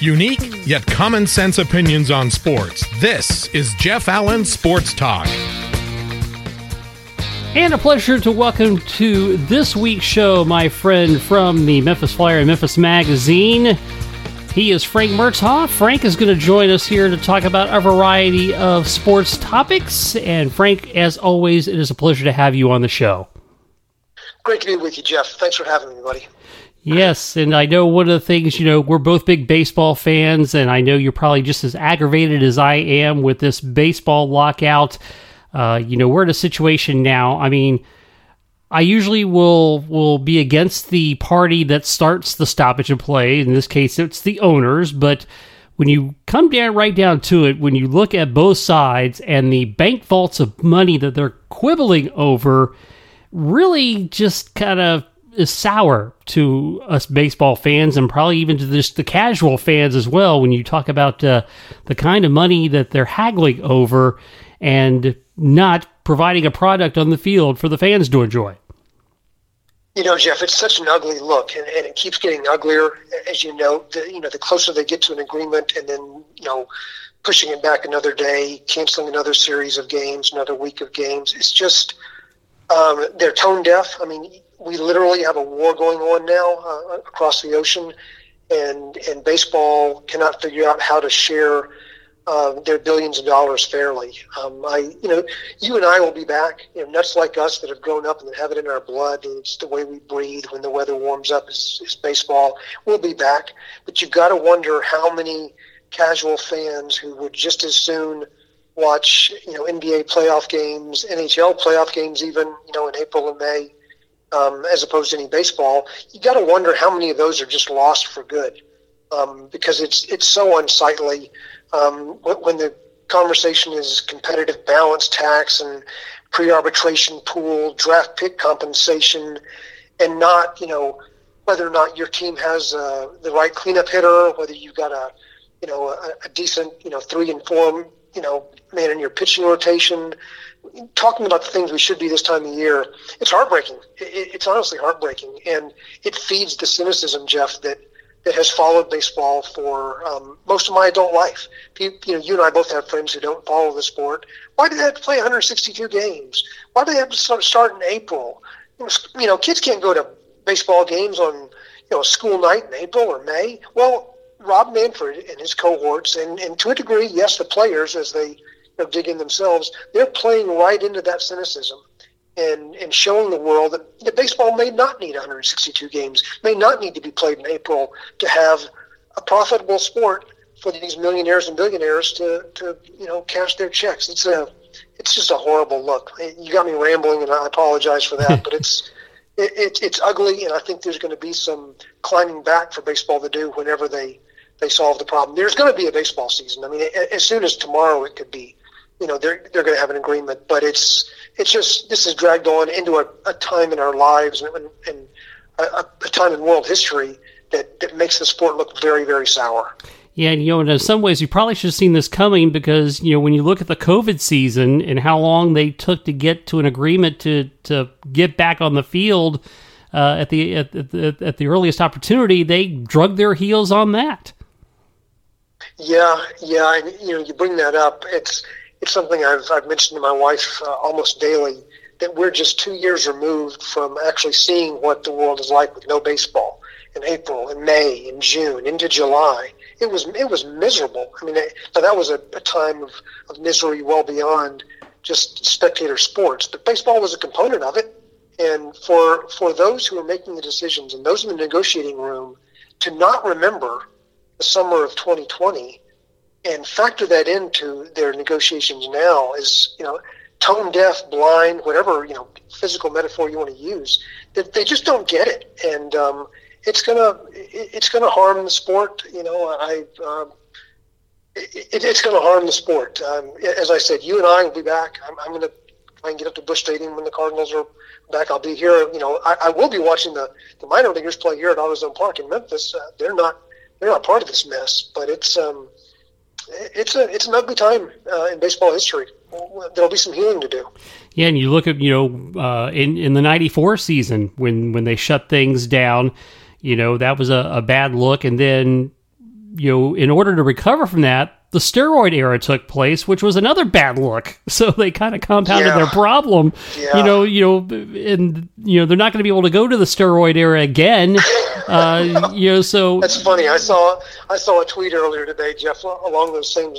Unique yet common sense opinions on sports. This is Jeff Allen Sports Talk. And a pleasure to welcome to this week's show my friend from the Memphis Flyer and Memphis Magazine. He is Frank Murtaugh. Frank is going to join us here to talk about a variety of sports topics. And Frank, as always, it is a pleasure to have you on the show. Great to be with you, Jeff. Thanks for having me, buddy. Yes, and I know one of the things, you know, we're both big baseball fans, and I know you're probably just as aggravated as I am with this baseball lockout. Uh, you know, we're in a situation now. I mean, I usually will will be against the party that starts the stoppage of play. In this case, it's the owners, but when you come down right down to it, when you look at both sides and the bank vaults of money that they're quibbling over, really just kind of is sour to us baseball fans and probably even to just the casual fans as well when you talk about uh, the kind of money that they're haggling over and not providing a product on the field for the fans to enjoy. You know, Jeff, it's such an ugly look, and, and it keeps getting uglier as you know. The, you know, the closer they get to an agreement, and then you know, pushing it back another day, canceling another series of games, another week of games. It's just um, they're tone deaf. I mean, we literally have a war going on now uh, across the ocean, and and baseball cannot figure out how to share uh, their billions of dollars fairly. Um, I, you know, you and I will be back. You know, nuts like us that have grown up and have it in our blood. And it's the way we breathe when the weather warms up. Is, is baseball. We'll be back, but you've got to wonder how many casual fans who would just as soon watch, you know, NBA playoff games, NHL playoff games, even you know, in April and May um, as opposed to any baseball, you got to wonder how many of those are just lost for good, um, because it's it's so unsightly um, when the conversation is competitive balance tax and pre-arbitration pool, draft pick compensation, and not you know whether or not your team has uh, the right cleanup hitter, whether you've got a you know a, a decent you know three and four you know man in your pitching rotation talking about the things we should be this time of year, it's heartbreaking. It, it's honestly heartbreaking, and it feeds the cynicism, Jeff, that that has followed baseball for um, most of my adult life. You, you, know, you and I both have friends who don't follow the sport. Why do they have to play 162 games? Why do they have to start, in April? You know, kids can't go to baseball games on you know school night in April or May. Well, Rob Manfred and his cohorts, and, and to a degree, yes, the players as they of digging themselves, they're playing right into that cynicism and, and showing the world that, that baseball may not need 162 games, may not need to be played in April to have a profitable sport for these millionaires and billionaires to, to you know cash their checks. It's a it's just a horrible look. You got me rambling, and I apologize for that, but it's it, it, it's ugly, and I think there's going to be some climbing back for baseball to do whenever they they solve the problem. There's going to be a baseball season. I mean, as soon as tomorrow, it could be you know they're they're going to have an agreement. But it's it's just this has dragged on into a, a time in our lives and, and a, a, time in world history that, that makes the sport look very very sour. Yeah, and, you know, in some ways, you probably should have seen this coming because you know when you look at the COVID season and how long they took to get to an agreement to to get back on the field uh, at the at, at, at the earliest opportunity, they drug their heels on that. Yeah, yeah, and you know, you bring that up. It's it's something I've, I've mentioned to my wife uh, almost daily that we're just two years removed from actually seeing what the world is like with no baseball in April, in May, in June, into July. It was it was miserable. I mean, it, that was a, a time of, of misery well beyond just spectator sports. But baseball was a component of it, and for for those who are making the decisions and those in the negotiating room to not remember the summer of 2020 and factor that into their negotiations now is you know tone deaf, blind, whatever you know physical metaphor you want to use. That they just don't get it, and um, it's gonna it's gonna harm the sport. You know, I. Um, it, it's going to harm the sport. Um, as I said, you and I will be back. I'm, I'm going to try and get up to Busch Stadium when the Cardinals are back. I'll be here. You know, I, I will be watching the, the minor leaguers play here at AutoZone Park in Memphis. Uh, they're not they're not part of this mess, but it's um, it's a it's an ugly time uh, in baseball history. There'll be some healing to do. Yeah, and you look at you know uh, in in the '94 season when when they shut things down, you know that was a, a bad look, and then you know, in order to recover from that, the steroid era took place, which was another bad look. So they kind of compounded Yeah. their problem. Yeah. You know, you know, and you know they're not going to be able to go to the steroid era again. uh, you know, so That's funny. I saw I saw a tweet earlier today, Jeff, along those same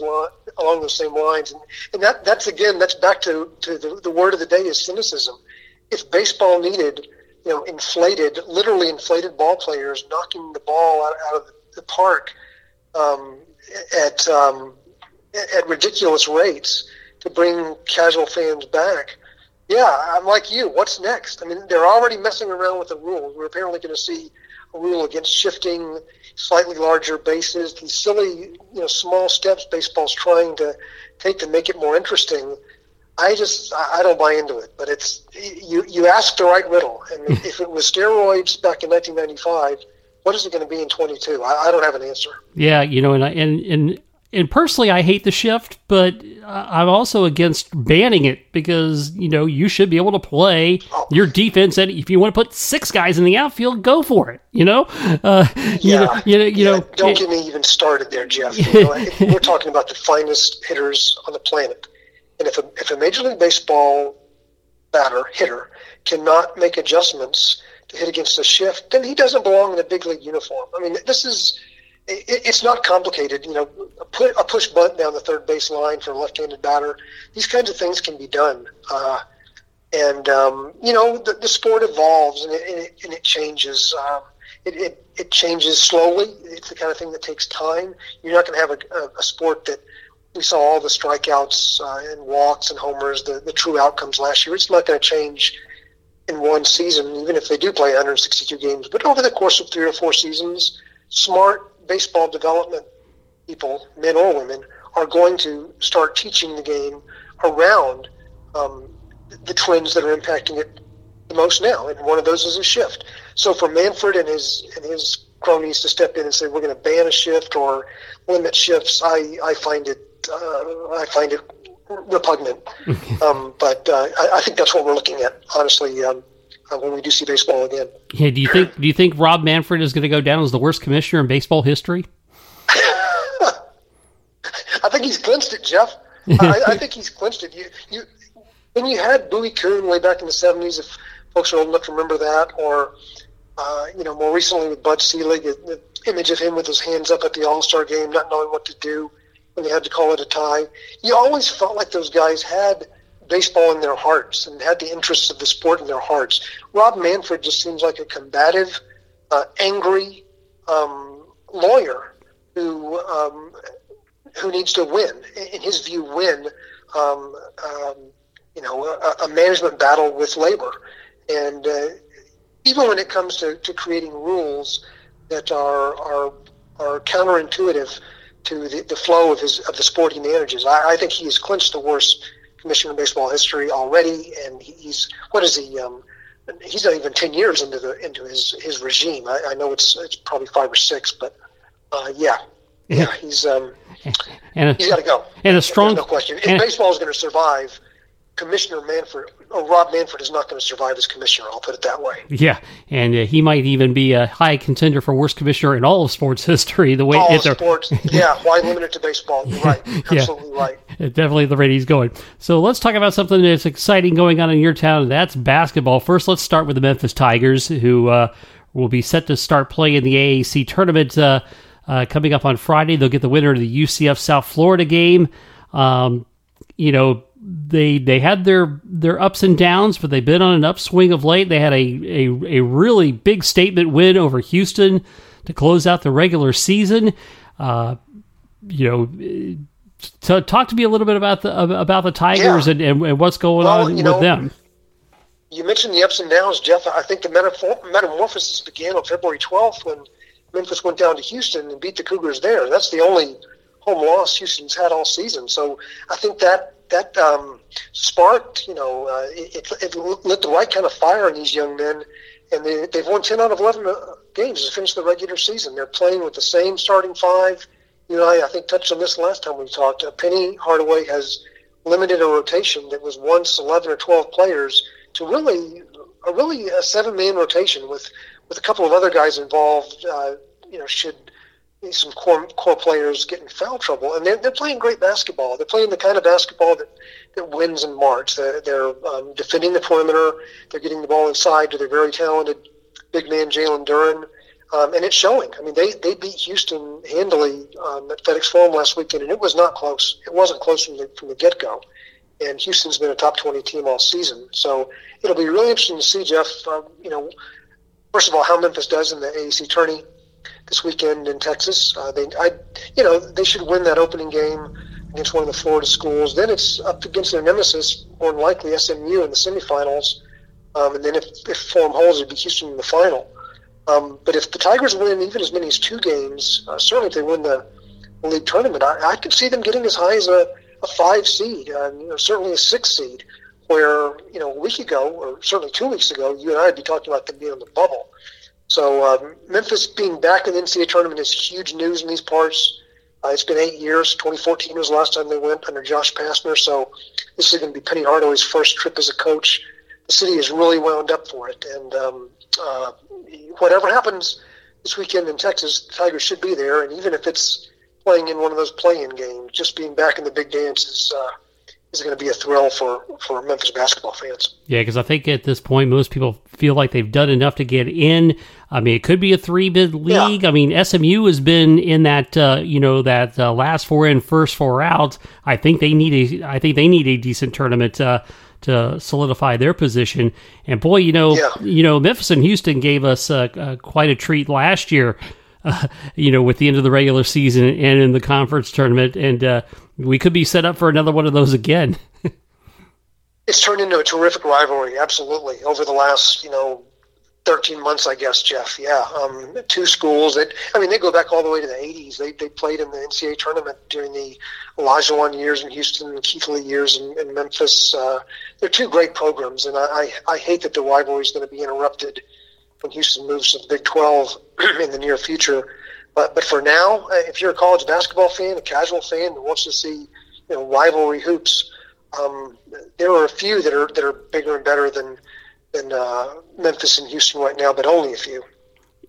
along those same lines, and, and that that's again that's back to to the, the word of the day is cynicism. If baseball needed, you know, inflated, literally inflated ball players knocking the ball out, out of the park um, at um, at ridiculous rates to bring casual fans back. Yeah, I'm like you. What's next? I mean, they're already messing around with the rules. We're apparently going to see rule against shifting slightly larger bases. These silly, you know, small steps baseball's trying to take to make it more interesting. I just I don't buy into it. But it's you you ask the right riddle, and if it was steroids back in 1995, what is it going to be in 22? I, I don't have an answer. Yeah, you know, and I, and and and personally, I hate the shift, but I'm also against banning it because you know you should be able to play your defense. And if you want to put six guys in the outfield, go for it. You know, uh, you know, you know, you Yeah, know. don't get me even started there, Jeff. You know, we're talking about the finest hitters on the planet, and if a, if a Major League Baseball batter hitter cannot make adjustments to hit against a shift, then he doesn't belong in a big league uniform. I mean, this is it, it's not complicated. You know, put a push bunt down the third base line for a left-handed batter. These kinds of things can be done. Uh, and um, you know the, the sport evolves and it, and it, and it changes. Um, it, it, it changes slowly. It's the kind of thing that takes time. You're not going to have a, a, a sport that we saw all the strikeouts uh, and walks and homers, the, the true outcomes last year. It's not going to change in one season, even if they do play 162 games. But over the course of three or four seasons, smart baseball development people, men or women, are going to start teaching the game around um, the trends that are impacting it the most now, and one of those is a shift. So for Manfred and his and his cronies to step in and say we're going to ban a shift or limit shifts, I I find it uh, I find it repugnant. um, but uh, I, I think that's what we're looking at, honestly, um, when we do see baseball again. Yeah, do you think do you think Rob Manfred is going to go down as the worst commissioner in baseball history? I think he's clinched it, Jeff. I, I think he's clinched it. You, you, when you had Bowie Kuhn way back in the '70s, if folks are old enough to remember that, or uh, you know, more recently with Bud Selig, the, the image of him with his hands up at the All Star game, not knowing what to do when they had to call it a tie. You always felt like those guys had baseball in their hearts and had the interests of the sport in their hearts. Rob Manfred just seems like a combative, uh, angry um, lawyer who um, who needs to win. In his view, win. Um, um, you know, a, a management battle with labor, and uh, even when it comes to, to creating rules that are are are counterintuitive to the, the flow of his of the sport he manages, I, I think he has clinched the worst commissioner in baseball history already, and he's what is he? Um, he's not even ten years into the into his his regime. I, I know it's it's probably five or six, but uh, yeah, yeah, he's um, And he's got to go. and a strong There's no question. If baseball is going to survive, Commissioner Manfred or Rob Manfred is not going to survive as commissioner. I'll put it that way. Yeah, and uh, he might even be a high contender for worst commissioner in all of sports history. The way All they're- sports, yeah. Why limit it to baseball? You're right. Absolutely right. definitely the rate he's going. So let's talk about something that's exciting going on in your town. and That's basketball. First, let's start with the Memphis Tigers, who uh, will be set to start playing the AAC tournament uh, uh, coming up on Friday. They'll get the winner of the UCF South Florida game. Um, you know they they had their their ups and downs, but they've been on an upswing of late. They had a a, a really big statement win over Houston to close out the regular season. Uh, you know, to talk to me a little bit about the about the Tigers Yeah. and, and, and what's going Well, on with know, them. You mentioned the ups and downs, Jeff. I think the metaphor- metamorphosis began on February 12th when Memphis went down to Houston and beat the Cougars there. That's the only home loss Houston's had all season. So I think that that um, sparked, you know, uh, it, it lit the right kind of fire in these young men, and they, they've won 10 out of 11 uh, games to finish the regular season. They're playing with the same starting five. You know, I, I think touched on this last time we talked. Uh, Penny Hardaway has limited a rotation that was once 11 or 12 players to really a really a seven man rotation with with a couple of other guys involved. Uh, you know, should some core core players get in foul trouble, and they're, they're playing great basketball. They're playing the kind of basketball that, that wins in March. They're, they're um, defending the perimeter. They're getting the ball inside to their very talented big man Jalen Duren, um, and it's showing. I mean, they they beat Houston handily um, at FedEx Forum last weekend, and it was not close. It wasn't close from the from the get go. And Houston's been a top twenty team all season, so it'll be really interesting to see Jeff. Um, you know, first of all, how Memphis does in the AAC tourney this weekend in Texas. Uh, they, I, you know, they should win that opening game against one of the Florida schools. Then it's up against their nemesis, more than likely SMU in the semifinals. Um, and then if, if form holds, it'd be Houston in the final. Um, but if the Tigers win even as many as two games, uh, certainly if they win the league tournament, I, I could see them getting as high as a, a five seed, uh, you know, certainly a six seed. Where you know a week ago, or certainly two weeks ago, you and I would be talking about them being on the bubble. So um, Memphis being back in the NCAA tournament is huge news in these parts. Uh, it's been eight years. 2014 was the last time they went under Josh Pastner. So this is going to be Penny Hardaway's first trip as a coach. The city is really wound up for it. And um, uh, whatever happens this weekend in Texas, the Tigers should be there. And even if it's playing in one of those play-in games, just being back in the big dance is uh, is going to be a thrill for, for Memphis basketball fans. Yeah, because I think at this point, most people feel like they've done enough to get in. I mean, it could be a three bid league. Yeah. I mean, SMU has been in that, uh, you know, that uh, last four in, first four out. I think they need a, I think they need a decent tournament uh, to solidify their position. And boy, you know, yeah. you know, Memphis and Houston gave us uh, uh, quite a treat last year. Uh, you know, with the end of the regular season and in the conference tournament, and uh, we could be set up for another one of those again. it's turned into a terrific rivalry, absolutely, over the last, you know, 13 months, I guess, Jeff. Yeah. Um, two schools that, I mean, they go back all the way to the 80s. They, they played in the NCAA tournament during the Olajuwon years in Houston and Keith Lee years in, in Memphis. Uh, they're two great programs, and I, I, I hate that the rivalry is going to be interrupted when Houston moves to the Big 12 in the near future. But but for now, uh, if you're a college basketball fan, a casual fan that wants to see you know rivalry hoops, um, there are a few that are that are bigger and better than than uh, Memphis and Houston right now, but only a few.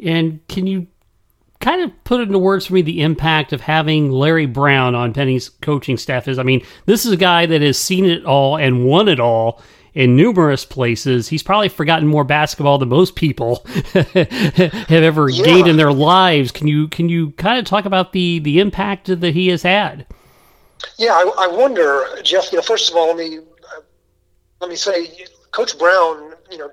And can you kind of put into words for me the impact of having Larry Brown on Penny's coaching staff is? I mean, this is a guy that has seen it all and won it all in numerous places. He's probably forgotten more basketball than most people have ever yeah. gained in their lives. Can you can you kind of talk about the the impact that he has had? Yeah, I, I wonder, Jeff. You know, first of all, let me uh, let me say, Coach Brown, you know,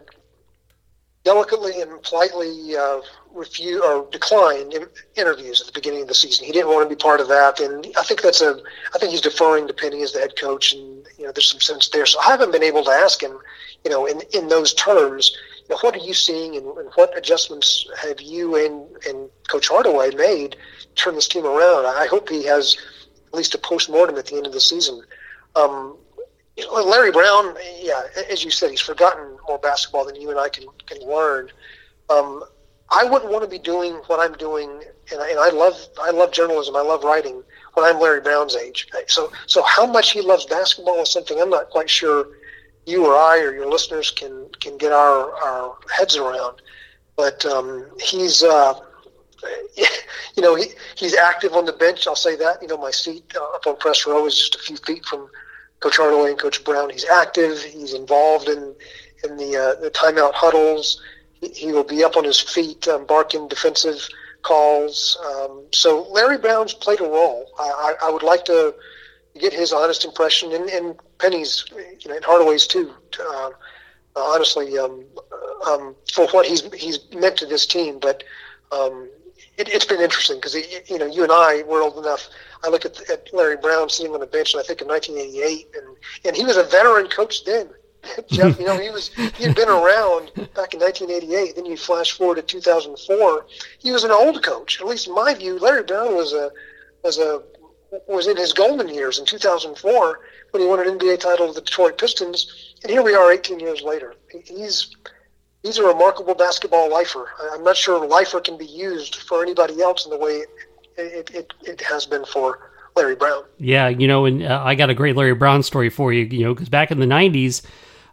delicately and politely uh, refuse or declined interviews at the beginning of the season. He didn't want to be part of that, and I think that's a. I think he's deferring to Penny as the head coach, and you know, there's some sense there. So I haven't been able to ask him, you know, in in those terms, what are you seeing, and, and what adjustments have you and and Coach Hardaway made to turn this team around? I hope he has at least a post mortem at the end of the season. Um, you know, Larry Brown, yeah, as you said, he's forgotten more basketball than you and I can can learn. Um, I wouldn't want to be doing what I'm doing, and I, and I love I love journalism. I love writing when I'm Larry Brown's age. So so how much he loves basketball is something I'm not quite sure you or I or your listeners can can get our our heads around. But um, he's uh, you know he, he's active on the bench. I'll say that. You know my seat uh, up on press row is just a few feet from Coach Hardaway and Coach Brown. He's active. He's involved in in the uh, the timeout huddles he will be up on his feet, um, barking defensive calls. Um, so Larry Brown's played a role. I, I, would like to get his honest impression, and, and Penny's, you know, and Hardaway's too. Uh, honestly, um, um, for what he's he's meant to this team, but um, it, has been interesting because you know you and I were old enough. I look at, at Larry Brown sitting on the bench, and I think in 1988, and and he was a veteran coach then. Jeff, you know, he was he had been around back in 1988. Then you flash forward to 2004. He was an old coach, at least in my view. Larry Brown was a was a was in his golden years in 2004 when he won an NBA title with the Detroit Pistons, and here we are 18 years later. He's he's a remarkable basketball lifer. I'm not sure lifer can be used for anybody else in the way it, it, it has been for Larry Brown. Yeah, you know, and uh, I got a great Larry Brown story for you. You know, because back in the '90s,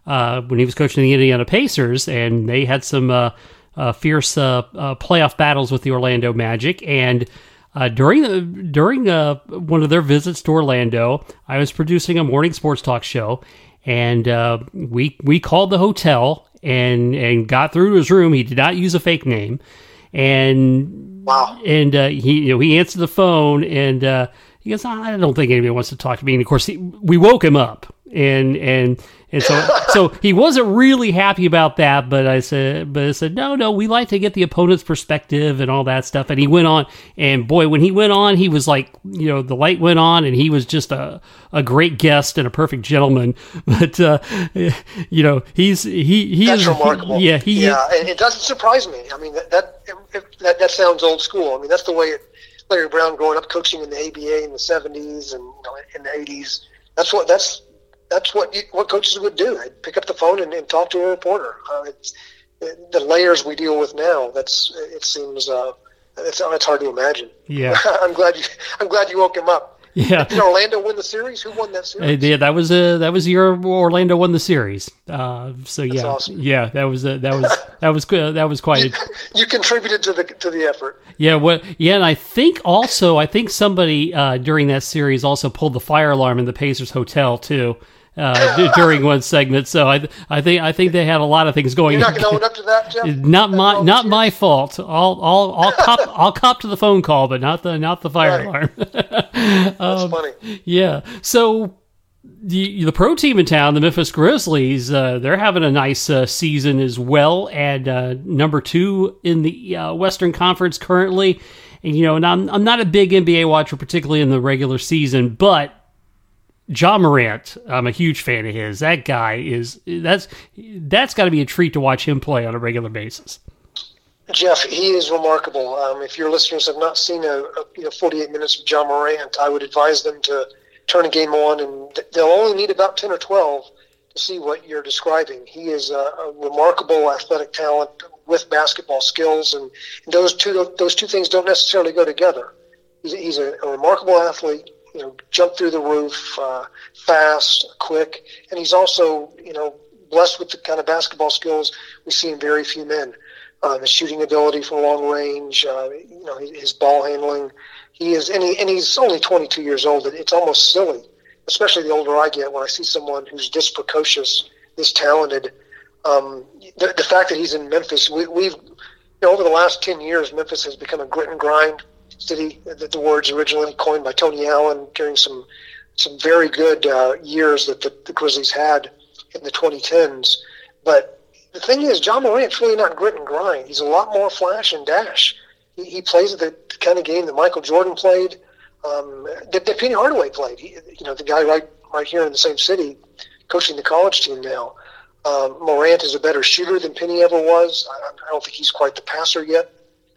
uh, when he was coaching the Indiana Pacers, and they had some uh, uh fierce uh, uh, playoff battles with the Orlando Magic, and during the, during one of their visits to Orlando, I was producing a morning sports talk show, and we we called the hotel and and got through to his room. He did not use a fake name, and wow, and uh, he you know he answered the phone and uh, he goes, I don't think anybody wants to talk to me. And of course, he, we woke him up, and and and so so he wasn't really happy about that. But I said, but I said, no, no, we like to get the opponent's perspective and all that stuff. And he went on, and boy, when he went on, he was like, you know, the light went on, and he was just a a great guest and a perfect gentleman. But uh, you know, he's he he That's is remarkable. He, yeah, he yeah, and it doesn't surprise me. I mean, that that, that that sounds old school. I mean, that's the way it Larry Brown growing up coaching in the ABA in the '70s and you know, in the '80s. That's what that's that's what you, what coaches would do. They'd pick up the phone and, and talk to a reporter. Uh, it's, the layers we deal with now. That's it seems uh, it's it's hard to imagine. Yeah, I'm glad you I'm glad you woke him up. Yeah. Did Orlando win the series? Who won that series? Yeah, that was a that was year Orlando won the series. Uh, so yeah, awesome. yeah, that was a, that was that was good. That was quite. you, you contributed to the to the effort. Yeah, what? Yeah, and I think also I think somebody uh, during that series also pulled the fire alarm in the Pacers hotel too. Uh, during one segment, so I, I think I think they had a lot of things going. You're not going to own up to that, Jeff? Not my not my fault. I'll I'll I'll cop I'll cop to the phone call, but not the not the fire Right. alarm. That's Um, funny. Yeah. So the the pro team in town, the Memphis Grizzlies, uh, they're having a nice uh, season as well, and uh, number two in the uh, Western Conference currently. And you know, and I'm I'm not a big NBA watcher, particularly in the regular season, but Ja Morant, I'm a huge fan of his. That guy is that's that's got to be a treat to watch him play on a regular basis. Jeff, he is remarkable. Um, if your listeners have not seen a, a you know 48 minutes of Ja Morant, I would advise them to turn a game on, and th- they'll only need about 10 or 12 to see what you're describing. He is a, a remarkable athletic talent with basketball skills, and, and those two those two things don't necessarily go together. He's, he's a, a remarkable athlete. You know, jump through the roof, uh, fast, quick, and he's also you know blessed with the kind of basketball skills we see in very few men uh, his shooting ability from long range, uh, you know, his ball handling. He is, and, he, and he's only 22 years old. It's almost silly, especially the older I get, when I see someone who's this precocious, this talented. Um, the, the fact that he's in Memphis, we, we've, you know, over the last 10 years, Memphis has become a grit and grind city. The, the words originally coined by Tony Allen during some some very good uh, years that the, the Grizzlies had in the 2010s. But the thing is, Ja Morant's really not grit and grind. He's a lot more flash and dash. He, he plays the kind of game that Michael Jordan played, um, that, that Penny Hardaway played. He, you know, the guy right right here in the same city, coaching the college team now. Um, Morant is a better shooter than Penny ever was. I, I don't think he's quite the passer yet.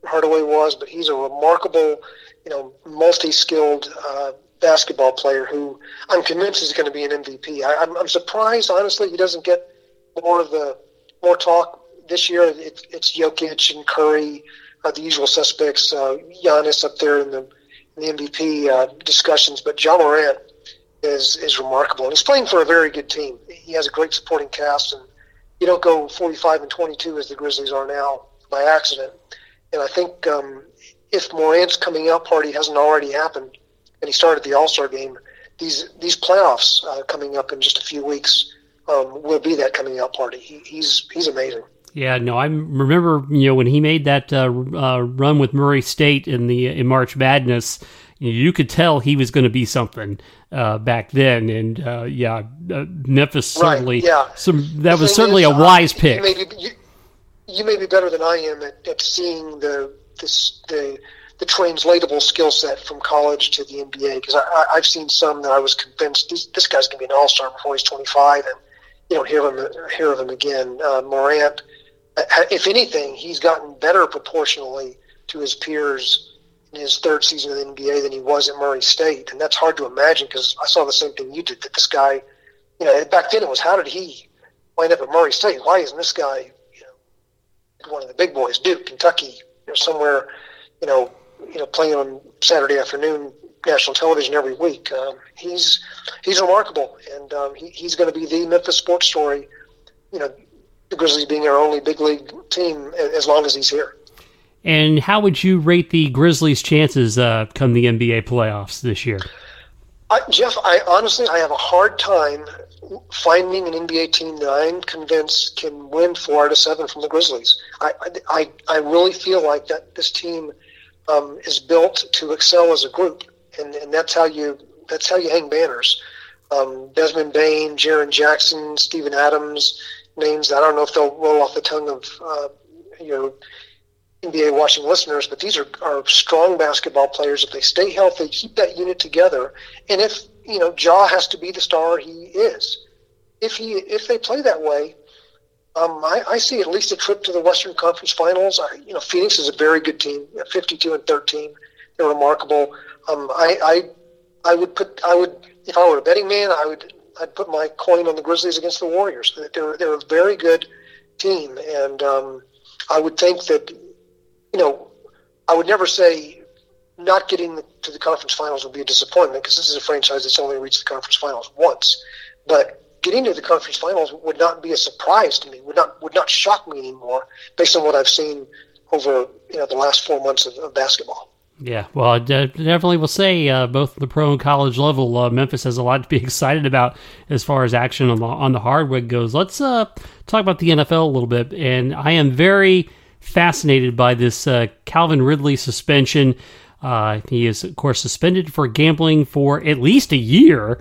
Hardaway was, but he's a remarkable, you know, multi-skilled uh, basketball player who I'm convinced is going to be an MVP. I, I'm, I'm surprised, honestly, he doesn't get more of the more talk this year. It, it's Jokic and Curry, uh, the usual suspects. Uh, Giannis up there in the, in the MVP uh, discussions, but Ja Morant is is remarkable, and he's playing for a very good team. He has a great supporting cast, and you don't go 45 and 22 as the Grizzlies are now by accident. And I think um, if Morant's coming out party hasn't already happened, and he started the All Star game, these these playoffs uh, coming up in just a few weeks um, will be that coming out party. He, he's he's amazing. Yeah, no, I remember you know when he made that uh, uh, run with Murray State in the in March Madness. You, could tell he was going to be something uh, back then, and uh, yeah, uh, Memphis certainly. Right, yeah. some that The was certainly is, a wise uh, pick. You may, be, you, you may be better than I am at, at seeing the this the the translatable skill set from college to the NBA because I, I've seen some that I was convinced this, this guy's going to be an all star before he's 25, and you don't hear him hear of him again. Uh, Morant, uh, if anything, he's gotten better proportionally to his peers in his third season of the NBA than he was at Murray State, and that's hard to imagine because I saw the same thing you did. That this guy, you know, back then it was how did he wind up at Murray State? Why isn't this guy, one of the big boys, Duke, Kentucky, you know, somewhere, you know, you know, playing on Saturday afternoon national television every week? Um, he's he's remarkable, and um, he, he's going to be the Memphis sports story. You know, the Grizzlies being our only big league team as long as he's here. And how would you rate the Grizzlies' chances uh, come the NBA playoffs this year? I, Jeff, I honestly I have a hard time finding an NBA team that I'm convinced can win four out of seven from the Grizzlies. I I, I really feel like that this team um, is built to excel as a group, and, and that's how you that's how you hang banners. Um, Desmond Bane, Jaren Jackson, Steven Adams, names I don't know if they'll roll off the tongue of uh, you know NBA watching listeners, but these are, are strong basketball players. If they stay healthy, keep that unit together, and if you know Ja has to be the star he is, if he if they play that way, um, I, I, see at least a trip to the Western Conference Finals. I, you know, Phoenix is a very good team, 52 and 13. They're remarkable. Um, I, I I would put I would if I were a betting man, I would I'd put my coin on the Grizzlies against the Warriors. They're they're a very good team, and um, I would think that you know, I would never say not getting to the conference finals would be a disappointment because this is a franchise that's only reached the conference finals once. But getting to the conference finals would not be a surprise to me. Would not would not shock me anymore based on what I've seen over you know the last four months of, of basketball. Yeah, well, I definitely will say uh, both the pro and college level, uh, Memphis has a lot to be excited about as far as action on the on the hardwood goes. Let's uh, talk about the NFL a little bit, and I am very fascinated by this uh, Calvin Ridley suspension. Uh, he is, of course, suspended for gambling for at least a year.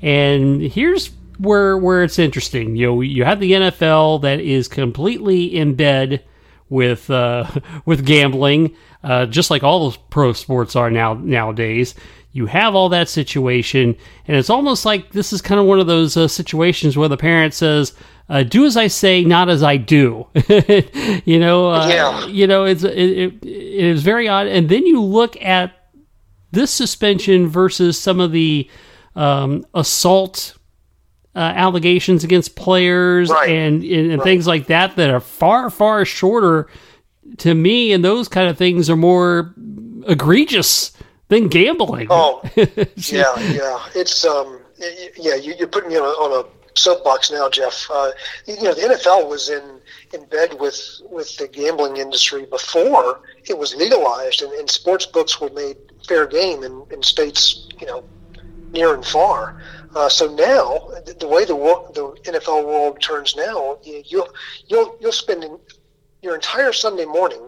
And here's where where it's interesting. You know, you have the NFL that is completely in bed with uh, with gambling, uh, just like all those pro sports are now nowadays. You have all that situation, and it's almost like this is kind of one of those uh, situations where the parent says, uh, "Do as I say, not as I do." you know, uh, yeah. You know, it's it, it, it is very odd. And then you look at this suspension versus some of the um, assault uh, allegations against players right. and and, and right. things like that that are far far shorter. To me, and those kind of things are more egregious than gambling. Oh, yeah, yeah. It's um, yeah. You, are putting me on a, on a soapbox now, Jeff. Uh, you know, the NFL was in in bed with with the gambling industry before it was legalized, and, and sports books were made fair game in, in states, you know, near and far. Uh, so now, the, the way the the NFL world turns now, you, you'll you'll you'll spend your entire Sunday morning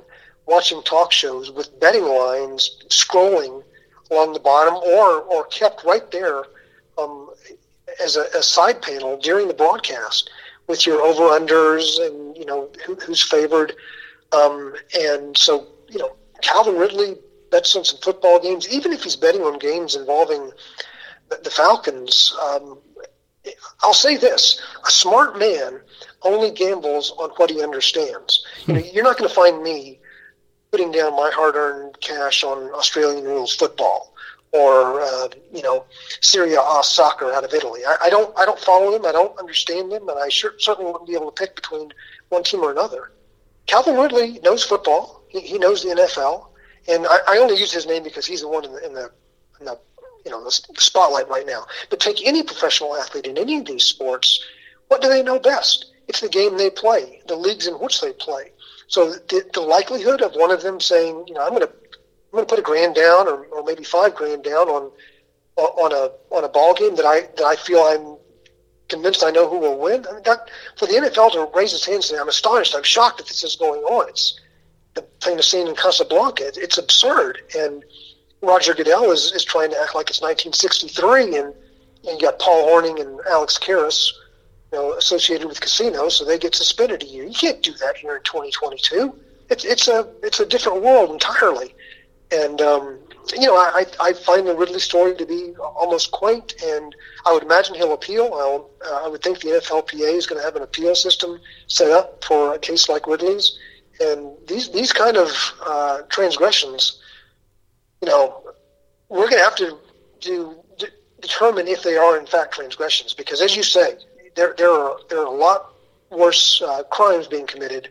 watching talk shows with betting lines scrolling along the bottom or, or kept right there as a, a, side panel during the broadcast with your over unders and you know who, who's favored. Um, and so you know Calvin Ridley bets on some football games, even if he's betting on games involving the, the Falcons. Um, I'll say this: a smart man only gambles on what he understands. You know, you're not going to find me putting down my hard-earned cash on Australian rules football or uh, you know Serie A soccer out of Italy. I, I, don't I don't follow them. I don't understand them, and I sure, certainly wouldn't be able to pick between one team or another. Calvin Ridley knows football. He, he knows the NFL, and I, I, only use his name because he's the one in the, in the, in the you know the spotlight right now. But take any professional athlete in any of these sports. What do they know best? It's the game they play, the leagues in which they play. So the, the likelihood of one of them saying, you know, I'm going to I'm going to put a grand down or, or maybe five grand down on on a on a ball game that I that I feel I'm convinced I know who will win. I mean, that, for the NFL to raise its hands and say, I'm astonished, I'm shocked that this is going on. It's the famous scene in Casablanca. It's, it's absurd. And Roger Goodell is, is trying to act like it's 1963, and, and you got Paul Hornung and Alex Karras you know, associated with casinos, so they get suspended a year. You can't do that here in 2022. It's it's a it's a different world entirely, and um, you know I, I find the Ridley story to be almost quaint, and I would imagine he'll appeal. I'll, uh, I would think the NFLPA is going to have an appeal system set up for a case like Ridley's, and these these kind of uh, transgressions, you know, we're going to have to do determine if they are in fact transgressions because as you say there there are there are a lot worse uh, crimes being committed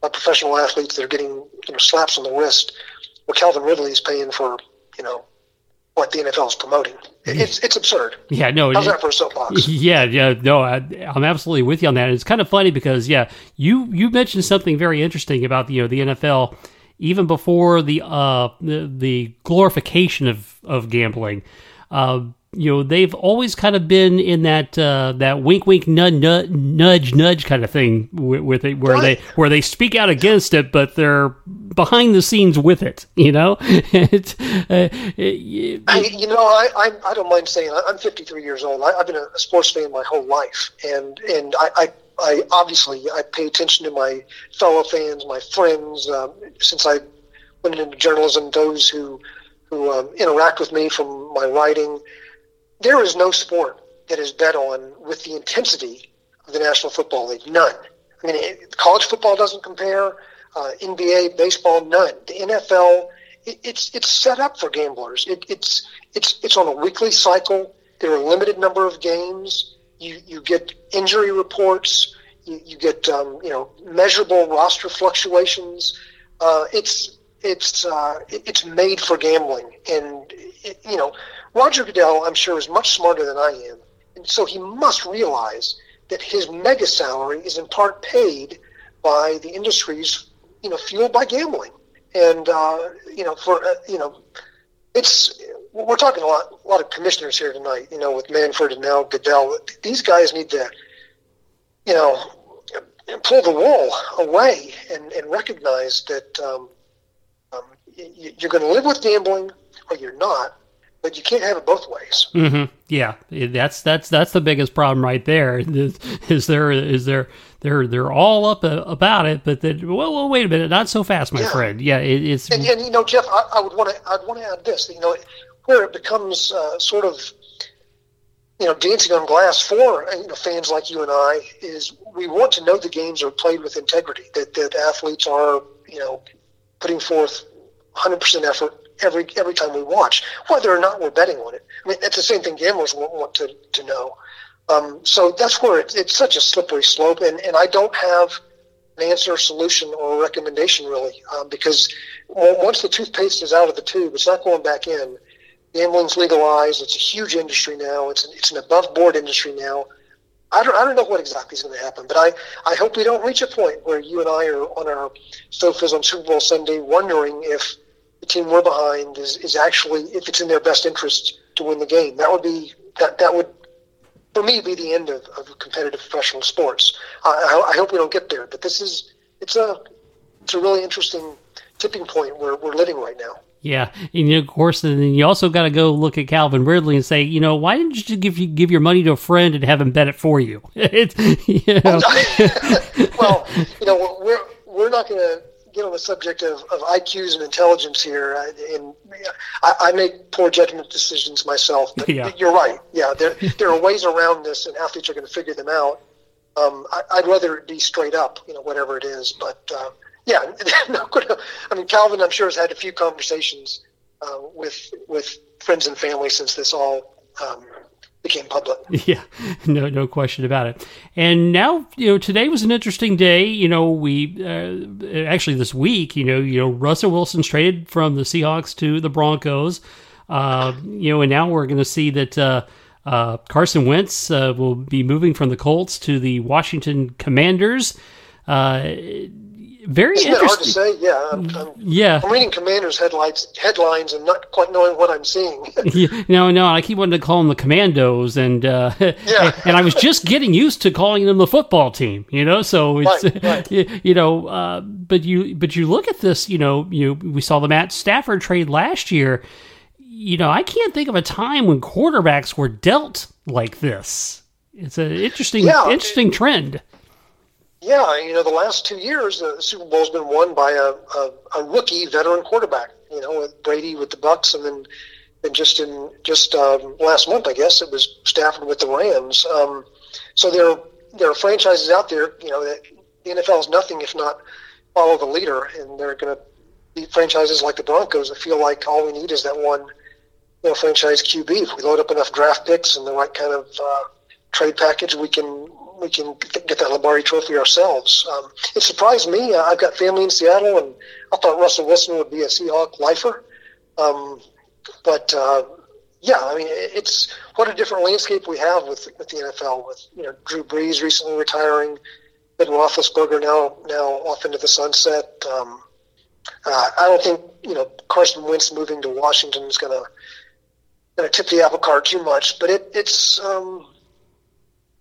by professional athletes that are getting you know slaps on the wrist. What Calvin Ridley is paying for, you know, what the NFL is promoting. It's it's absurd. Yeah, no. How's that for a soapbox? Yeah, yeah, no. I, am absolutely with you on that. It's kind of funny because yeah, you you mentioned something very interesting about you know the NFL even before the uh, the, the glorification of of gambling. Uh, you know they've always kind of been in that uh, that wink wink nudge nudge nudge, nudge kind of thing with, with it where they where they speak out against it but they're behind the scenes with it you know? It, uh, it, I, you know I, I, I don't mind saying I'm 53 years old. I, have been a sports fan my whole life. And and I, I I obviously I pay attention to my fellow fans, my friends. Um, since I went into journalism, those who who um, interact with me from my writing, there is no sport that is bet on with the intensity of the National Football League. None. I mean, it, college football doesn't compare. Uh, NBA, baseball, none. The NFL, it, it's it's set up for gamblers. It, it's it's it's on a weekly cycle. There are a limited number of games. You you get injury reports. You, you get um, you know measurable roster fluctuations. Uh, it's it's uh, it's made for gambling, and you know Roger Goodell, I'm sure, is much smarter than I am, and so he must realize that his mega salary is in part paid by the industries, you know, fueled by gambling, and uh, you know, for uh, you know, it's we're talking a lot, a lot of commissioners here tonight, you know, with Manfred and now Goodell. These guys need to, you know, pull the wool away and, and recognize that um, um, you're going to live with gambling or you're not but you can't have it both ways. Mm-hmm. Yeah, that's that's that's the biggest problem right there. Is, is there is there they're they're all up about it, but then well, well, wait a minute, not so fast, my yeah. friend. Yeah, it, it's and, and, you know, Jeff, I, I would want to I'd want to add this. You know, where it becomes uh, sort of you know dancing on glass for you know fans like you and I is we want to know the games are played with integrity, that that athletes are you know putting forth 100% effort every every time we watch, whether or not we're betting on it. I mean, it's the same thing gamblers want, want to, to know. Um, so that's where it, it's such a slippery slope, and, and I don't have an answer, solution, or recommendation really, um, because once the toothpaste is out of the tube, it's not going back in. Gambling's legalized. It's a huge industry now. It's an, it's an above board industry now. I don't, I don't know what exactly is going to happen, but I, I hope we don't reach a point where you and I are on our sofas on Super Bowl Sunday wondering if the team we're behind is, is actually if it's in their best interest to win the game. That would be that that would for me be the end of, of competitive professional sports. I, I hope we don't get there, but this is it's a it's a really interesting tipping point where we're living right now. Yeah, and of course, and then you also got to go look at Calvin Ridley and say, you know, why didn't you give you give your money to a friend and have him bet it for you? it's, you well, you know, we're we're not going to get on the subject of, of IQs and intelligence here, uh, and I, I make poor judgment decisions myself. But yeah. you're right. Yeah, there there are ways around this, and athletes are going to figure them out. Um, I, would rather it be straight up, you know, whatever it is. But uh, yeah, I mean, Calvin, I'm sure has had a few conversations uh, with with friends and family since this all um, became public. Yeah, no, no question about it. And now, you know, today was an interesting day. You know, we uh, actually this week, you know, you know, Russell Wilson's traded from the Seahawks to the Broncos. Uh, you know, and now we're going to see that uh, uh, Carson Wentz uh, will be moving from the Colts to the Washington Commanders. Very Isn't interesting. hard to say? Yeah, I'm, I'm, yeah. I'm reading Commanders headlines, headlines, and not quite knowing what I'm seeing. yeah, no, no. I keep wanting to call them the Commandos, and uh, yeah. and I was just getting used to calling them the football team. You know, so it's right, right. you know, uh, but you but you look at this. You know, you we saw the Matt Stafford trade last year. You know, I can't think of a time when quarterbacks were dealt like this. It's an interesting, yeah, interesting it, trend. Yeah, you know, the last two years, the Super Bowl's been won by a, a, a rookie veteran quarterback. You know, with Brady with the Bucs, and then and just in just um, last month, I guess it was Stafford with the Rams. Um, so there there are franchises out there. You know, that the NFL is nothing if not follow the leader, and they're going to be franchises like the Broncos that feel like all we need is that one, you know, franchise QB. If we load up enough draft picks and the right kind of uh, trade package, we can we can get that Lombardi Trophy ourselves. Um, it surprised me. I've got family in Seattle, and I thought Russell Wilson would be a Seahawk lifer. Um, but uh, yeah, I mean, it's what a different landscape we have with with the NFL. With you know Drew Brees recently retiring, Ben Roethlisberger now now off into the sunset. Um, uh, I don't think you know Carson Wentz moving to Washington is going to going to tip the apple cart too much, but it, it's um,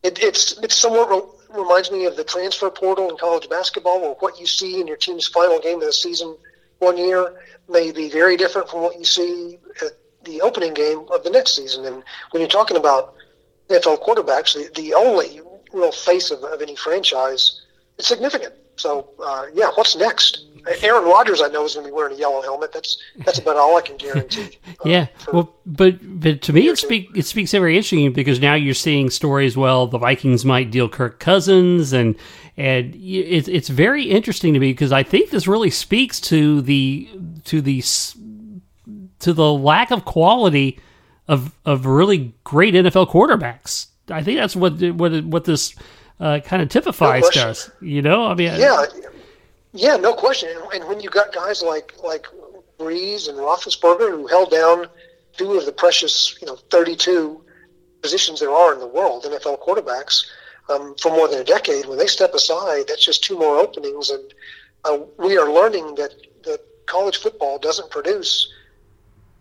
it, it's it's somewhat re- reminds me of the transfer portal in college basketball, where what you see in your team's final game of the season one year may be very different from what you see at the opening game of the next season. And when you're talking about NFL quarterbacks, the, the only real face of, of any franchise, it's significant. So uh, yeah, what's next? Aaron Rodgers, I know, is going to be wearing a yellow helmet. That's that's about all I can guarantee. Uh, yeah, well, but but to me, it speaks it speaks very interesting because now you're seeing stories. Well, the Vikings might deal Kirk Cousins, and and it's it's very interesting to me because I think this really speaks to the to the to the lack of quality of of really great NFL quarterbacks. I think that's what what what this uh, kind of typifies no us. You know, I mean, yeah, yeah, no question. And, when you got guys like like Brees and Roethlisberger who held down two of the precious, you know, 32 positions there are in the world, NFL quarterbacks, um, for more than a decade, when they step aside, that's just two more openings. And uh, we are learning that, that college football doesn't produce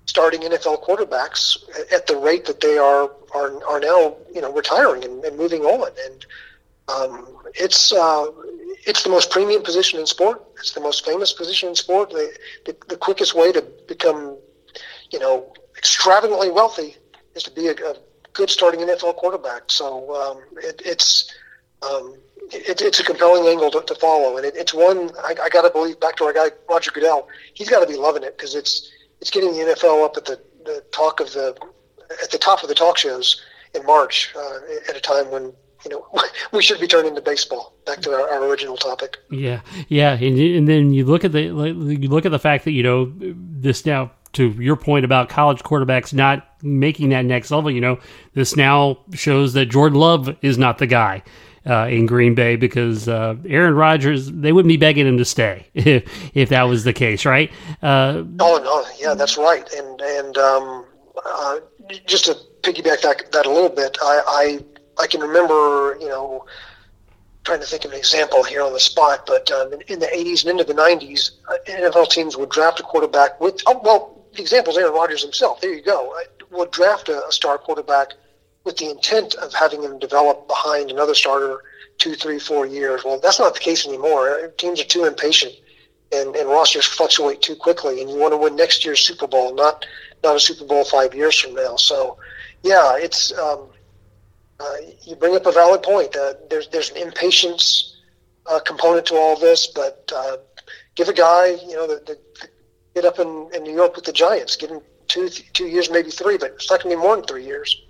starting NFL quarterbacks at the rate that they are are, are now, you know, retiring and, and moving on. And um, it's uh, it's the most premium position in sport. It's the most famous position in sport. The, the, the quickest way to become, you know, extravagantly wealthy is to be a, a good starting NFL quarterback. So um, it, it's um, it, it's a compelling angle to, to follow, and it, it's one I, I got to believe. Back to our guy Roger Goodell, he's got to be loving it because it's it's getting the NFL up at the, the talk of the at the top of the talk shows in March uh, at a time when you know, we should be turning to baseball. Back to our, our original topic. Yeah, yeah, and, and, then you look at the you look at the fact that you know this now. To your point about college quarterbacks not making that next level, you know, this now shows that Jordan Love is not the guy. Uh, in Green Bay because uh, Aaron Rodgers, they wouldn't be begging him to stay if, if that was the case, right? Uh, oh no, yeah, that's right. And and um, uh, just to piggyback that, that a little bit, I, I can remember, you know, trying to think of an example here on the spot, but um, in, in, the 80s and into the 90s, uh, NFL teams would draft a quarterback with, oh, well, the example is Aaron Rodgers himself. There you go. I would draft a, a star quarterback with the intent of having him develop behind another starter two, three, four years. Well, that's not the case anymore. Teams are too impatient, and, and rosters fluctuate too quickly, and you want to win next year's Super Bowl, not not a Super Bowl five years from now. So, yeah, it's um, uh, you bring up a valid point. Uh, there's there's an impatience uh, component to all this, but uh, give a guy, you know, the, the, the, get up in, in New York with the Giants. Give him two two years, maybe three, but it's not going to be more than three years.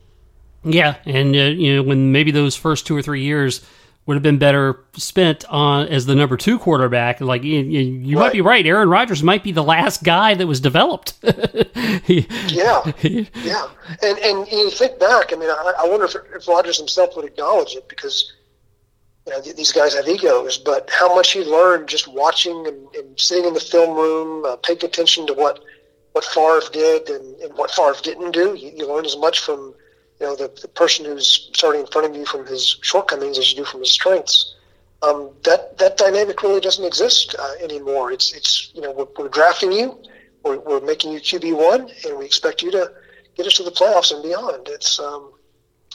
Yeah, and uh, you know when maybe those first two or three years would have been better spent on as the number two quarterback. Like you, you right. might be right. Aaron Rodgers might be the last guy that was developed. yeah, yeah. And and you think back. I mean, I, I wonder if, if Rodgers himself would acknowledge it because you know these guys have egos. But how much he learned just watching and, and sitting in the film room, uh, paying attention to what what Favre did and, and what Favre didn't do. You, you learn as much from you know, the, the person who's starting in front of you from his shortcomings as you do from his strengths. Um, that that dynamic really doesn't exist uh, anymore. It's it's you know we're, we're drafting you, we're, we're making you QB one, and we expect you to get us to the playoffs and beyond. It's um,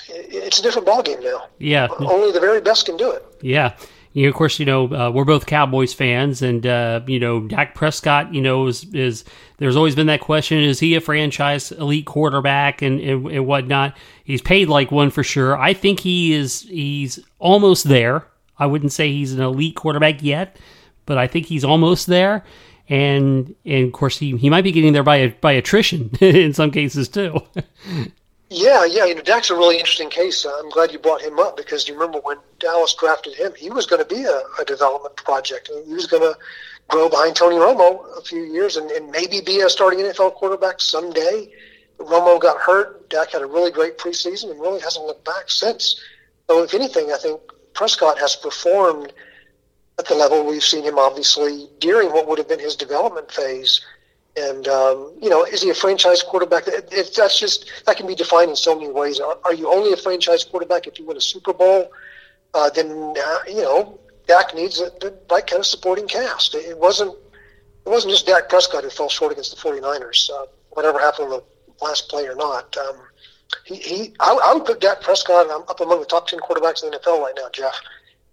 it's a different ballgame now. Yeah, only the very best can do it. Yeah, you know, of course, you know uh, we're both Cowboys fans, and uh, you know Dak Prescott. You know, is is there's always been that question: Is he a franchise elite quarterback and, and, and whatnot? He's paid like one for sure. I think he is. He's almost there. I wouldn't say he's an elite quarterback yet, but I think he's almost there. And and of course, he, he might be getting there by by attrition in some cases too. Yeah, yeah. You know, Dak's a really interesting case. I'm glad you brought him up because you remember when Dallas drafted him, he was going to be a, a development project. He was going to grow behind Tony Romo a few years and, and maybe be a starting NFL quarterback someday. Romo got hurt. Dak had a really great preseason and really hasn't looked back since. So, if anything, I think Prescott has performed at the level we've seen him obviously during what would have been his development phase. And um, you know, is he a franchise quarterback? If that's just that can be defined in so many ways. Are, are you only a franchise quarterback if you win a Super Bowl? Uh, then uh, you know, Dak needs a, the right kind of supporting cast. It wasn't it wasn't just Dak Prescott who fell short against the 49ers. Uh, whatever happened on the last play or not, um, he, he I, I, would put Dak Prescott I'm up among the top 10 quarterbacks in the NFL right now, Jeff.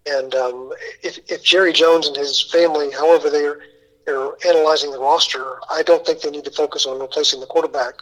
And um, if, if Jerry Jones and his family, however they're, they're analyzing the roster, I don't think they need to focus on replacing the quarterback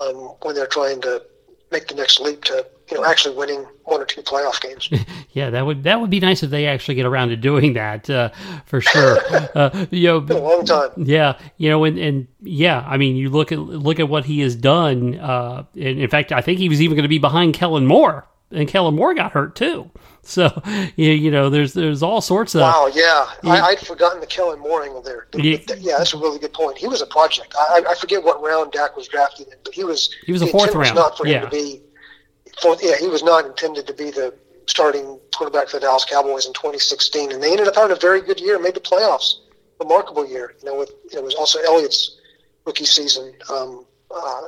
um, when they're trying to make the next leap to you know actually winning one or two playoff games. yeah, that would that would be nice if they actually get around to doing that uh, for sure. uh, you know, been a long time. Yeah, you know, and, and yeah, I mean, you look at look at what he has done. Uh, and in fact, I think he was even going to be behind Kellen Moore, and Kellen Moore got hurt too. So you, you know, there's there's all sorts of wow. Yeah. I, would forgotten the Kellen Moore angle there. Yeah. yeah, that's a really good point. He was a project. I, I forget what round Dak was drafted in, but he was he was a fourth round. not for yeah. him to be. For, yeah, he was not intended to be the starting quarterback for the Dallas Cowboys in 2016, and they ended up having a very good year, made the playoffs, remarkable year. You know, with it was also Elliott's rookie season. Um, uh,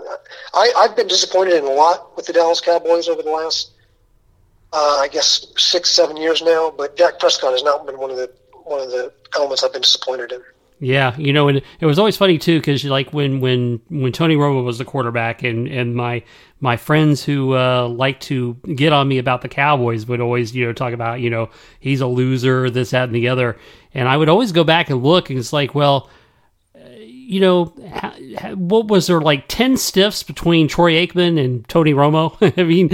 I, I've been disappointed in a lot with the Dallas Cowboys over the last uh, I guess six, seven years now. But Dak Prescott has not been one of the one of the elements I've been disappointed in. Yeah, you know, and it was always funny too because like when when when Tony Romo was the quarterback, and and my my friends who uh, like to get on me about the Cowboys would always you know talk about you know he's a loser, this that and the other, and I would always go back and look, and it's like, well, you know, what was there like 10 stiffs between Troy Aikman and Tony Romo? I mean,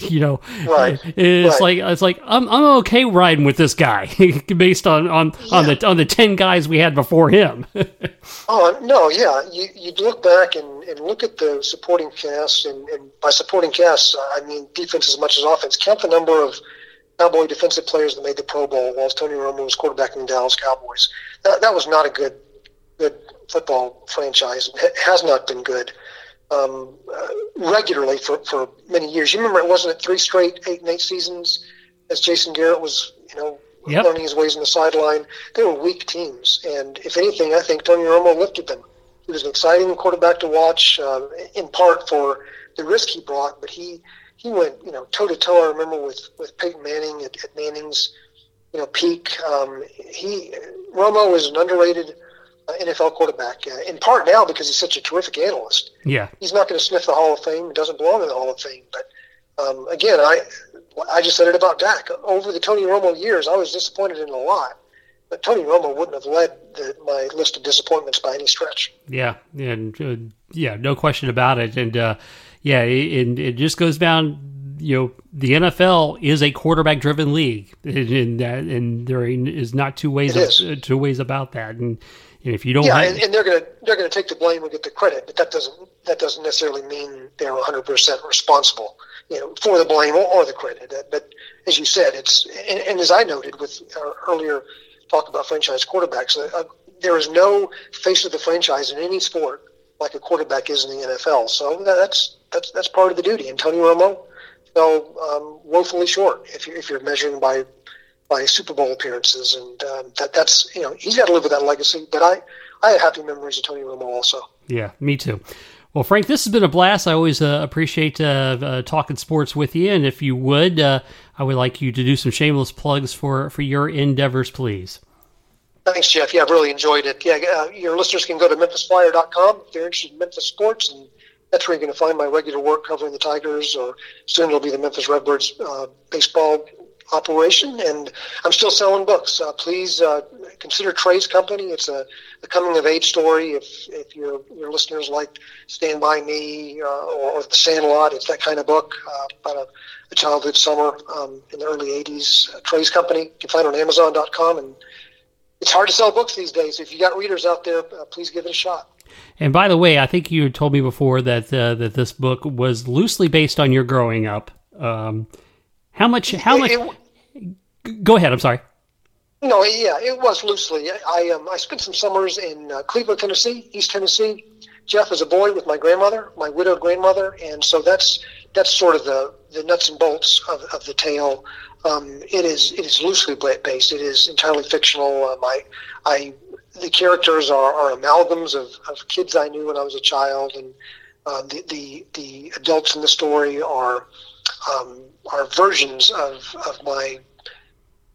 you know, right. it's right. like, it's like, I'm, I'm okay riding with this guy based on, on, yeah. on the, on the 10 guys we had before him. oh, no. Yeah. You, you look back and, and look at the supporting cast and, and by supporting cast, I mean, defense as much as offense, count the number of, Cowboy defensive players that made the Pro Bowl whilst Tony Romo was quarterbacking the Dallas Cowboys. That, that was not a good good football franchise. Has not been good um, uh, regularly for, for many years. You remember it wasn't it three straight eight and eight seasons as Jason Garrett was, you know, yep. learning his ways on the sideline. They were weak teams, and if anything, I think Tony Romo lifted them. He was an exciting quarterback to watch, uh, in part for the risk he brought, but he he went, you know, toe to toe. I remember with with Peyton Manning at, at Manning's, you know, peak. Um, he Romo was an underrated NFL quarterback, uh, in part now because he's such a terrific analyst. Yeah. He's not going to sniff the Hall of Fame. He doesn't belong in the Hall of Fame. But um, again, I I just said it about Dak. Over the Tony Romo years, I was disappointed in a lot. But Tony Romo wouldn't have led the, my list of disappointments by any stretch. Yeah, and uh, yeah, no question about it. And uh, yeah, it, it just goes down you know the NFL is a quarterback driven league, and, and, and there is not two ways of, two ways about that. And and if you don't, yeah, have... and, and, they're gonna they're gonna take the blame and get the credit, but that doesn't that doesn't necessarily mean they're 100 percent responsible, you know, for the blame or, or the credit. But as you said, it's and, and as I noted with our earlier talk about franchise quarterbacks, uh, uh, there is no face of the franchise in any sport like a quarterback is in the NFL. So that's that's that's part of the duty. And Tony Romo fell um, woefully short if you're, if you're measuring by by Super Bowl appearances, and um, that that's you know he's got to live with that legacy. But I I have happy memories of Tony Romo also. Yeah, me too. Well, Frank, this has been a blast. I always uh, appreciate uh, uh, talking sports with you, and if you would, uh, I would like you to do some shameless plugs for for your endeavors, please. Thanks, Jeff. Yeah, I've really enjoyed it. Yeah, uh, your listeners can go to memphisflyer.com if they're interested in Memphis sports, and that's where you're going to find my regular work covering the Tigers, or soon it'll be the Memphis Redbirds uh, baseball operation, and I'm still selling books. Uh, please uh, consider Trey's Company. It's a, a, coming of age story. If if your your listeners like Stand by Me uh, or, or, The Sandlot, it's that kind of book uh, about a, a, childhood summer um, in the early '80s. Uh, Trey's Company. You can find it on Amazon.com, and it's hard to sell books these days. If you got readers out there, uh, please give it a shot. And by the way, I think you told me before that that this book was loosely based on your growing up. Um, how much? How much? It, go ahead. I'm sorry. No, yeah, it was loosely. I um, I spent some summers in uh, Cleveland, Tennessee, East Tennessee. Jeff as a boy with my grandmother, my widowed grandmother, and so that's that's sort of the, the nuts and bolts of, of the tale. Um, it is it is loosely based. It is entirely fictional. Um, I, I the characters are, are amalgams of, of kids I knew when I was a child, and uh, the, the the adults in the story are um, are versions of, of my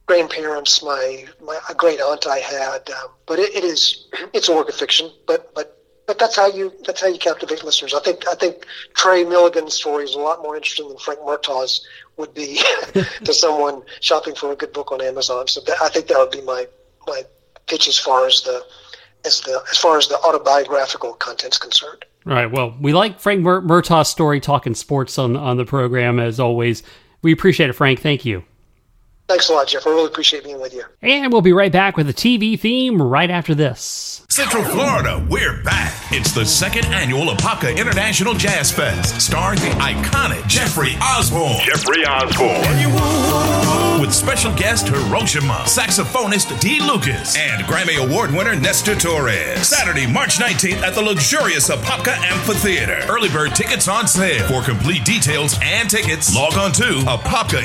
grandparents, my my a great aunt I had. Um, but it, it is it's a work of fiction. But but but that's how you that's how you captivate listeners. I think I think Trey Milligan's story is a lot more interesting than Frank Murtaugh's would be to someone shopping for a good book on Amazon. So that, I think that would be my my pitch as far as the as the as far as the autobiographical content's concerned. Right. Well, we like Frank Mur- Murtaugh's story, talking sports on on the program as always. We appreciate it, Frank. Thank you. Thanks a lot, Jeff. I really appreciate being with you. And we'll be right back with a TV theme right after this. Central Florida, we're back. It's the second annual Apopka International Jazz Fest, starring the iconic Jeffrey Osborne. Jeffrey Osborne. With special guest Hiroshima, saxophonist D. Lucas, and Grammy Award winner Nestor Torres. Saturday, March 19th at the luxurious Apopka Amphitheater. Early bird tickets on sale. For complete details and tickets, log on to Apopka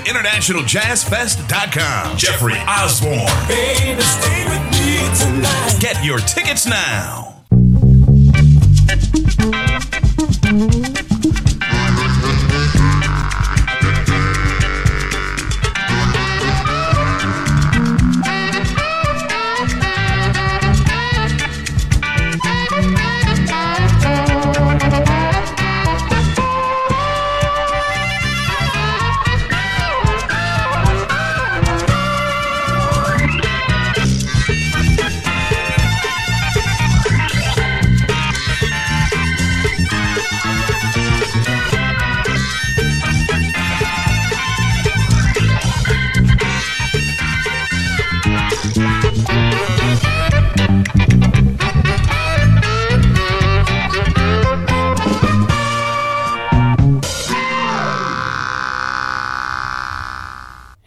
Jazz Jeffrey Osborne. Baby, stay with me tonight. Get your tickets now.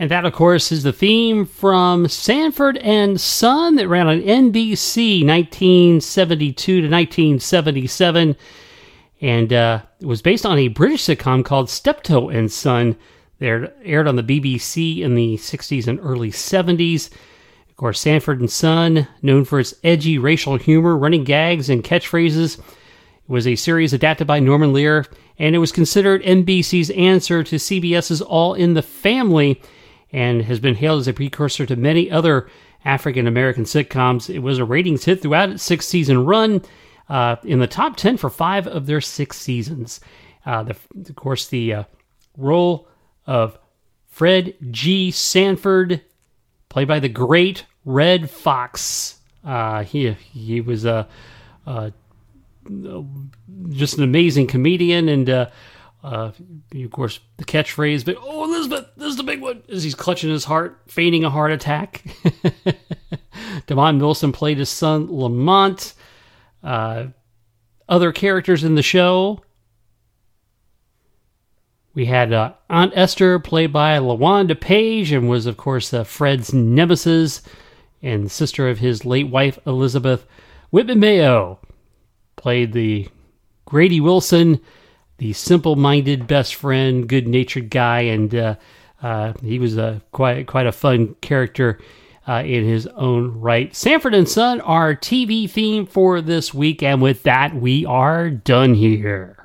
And that, of course, is the theme from Sanford and Son that ran on NBC 1972 to 1977. And uh, it was based on a British sitcom called Steptoe and Son. That aired on the BBC in the 60s and early 70s. Of course, Sanford and Son, known for its edgy racial humor, running gags, and catchphrases. It was a series adapted by Norman Lear, and it was considered NBC's answer to CBS's All in the Family and has been hailed as a precursor to many other African American sitcoms. It was a ratings hit throughout its six season run, uh, in the top 10 for five of their six seasons. Uh, the, of course, the uh, role of Fred G. Sanford, played by the great Redd Foxx. Uh, he, he was a, just an amazing comedian and uh, of course, the catchphrase, but oh, Elizabeth, this is the big one, as he's clutching his heart, feigning a heart attack. Demond Wilson played his son, Lamont. Uh, other characters in the show. We had uh, Aunt Esther, played by LaWanda Page, and was, of course, uh, Fred's nemesis and sister of his late wife, Elizabeth. Whitman Mayo played the Grady Wilson the simple-minded best friend, good-natured guy, and uh, uh, he was a quite quite a fun character uh, in his own right. Sanford and Son, our TV theme for this week, and with that, we are done here.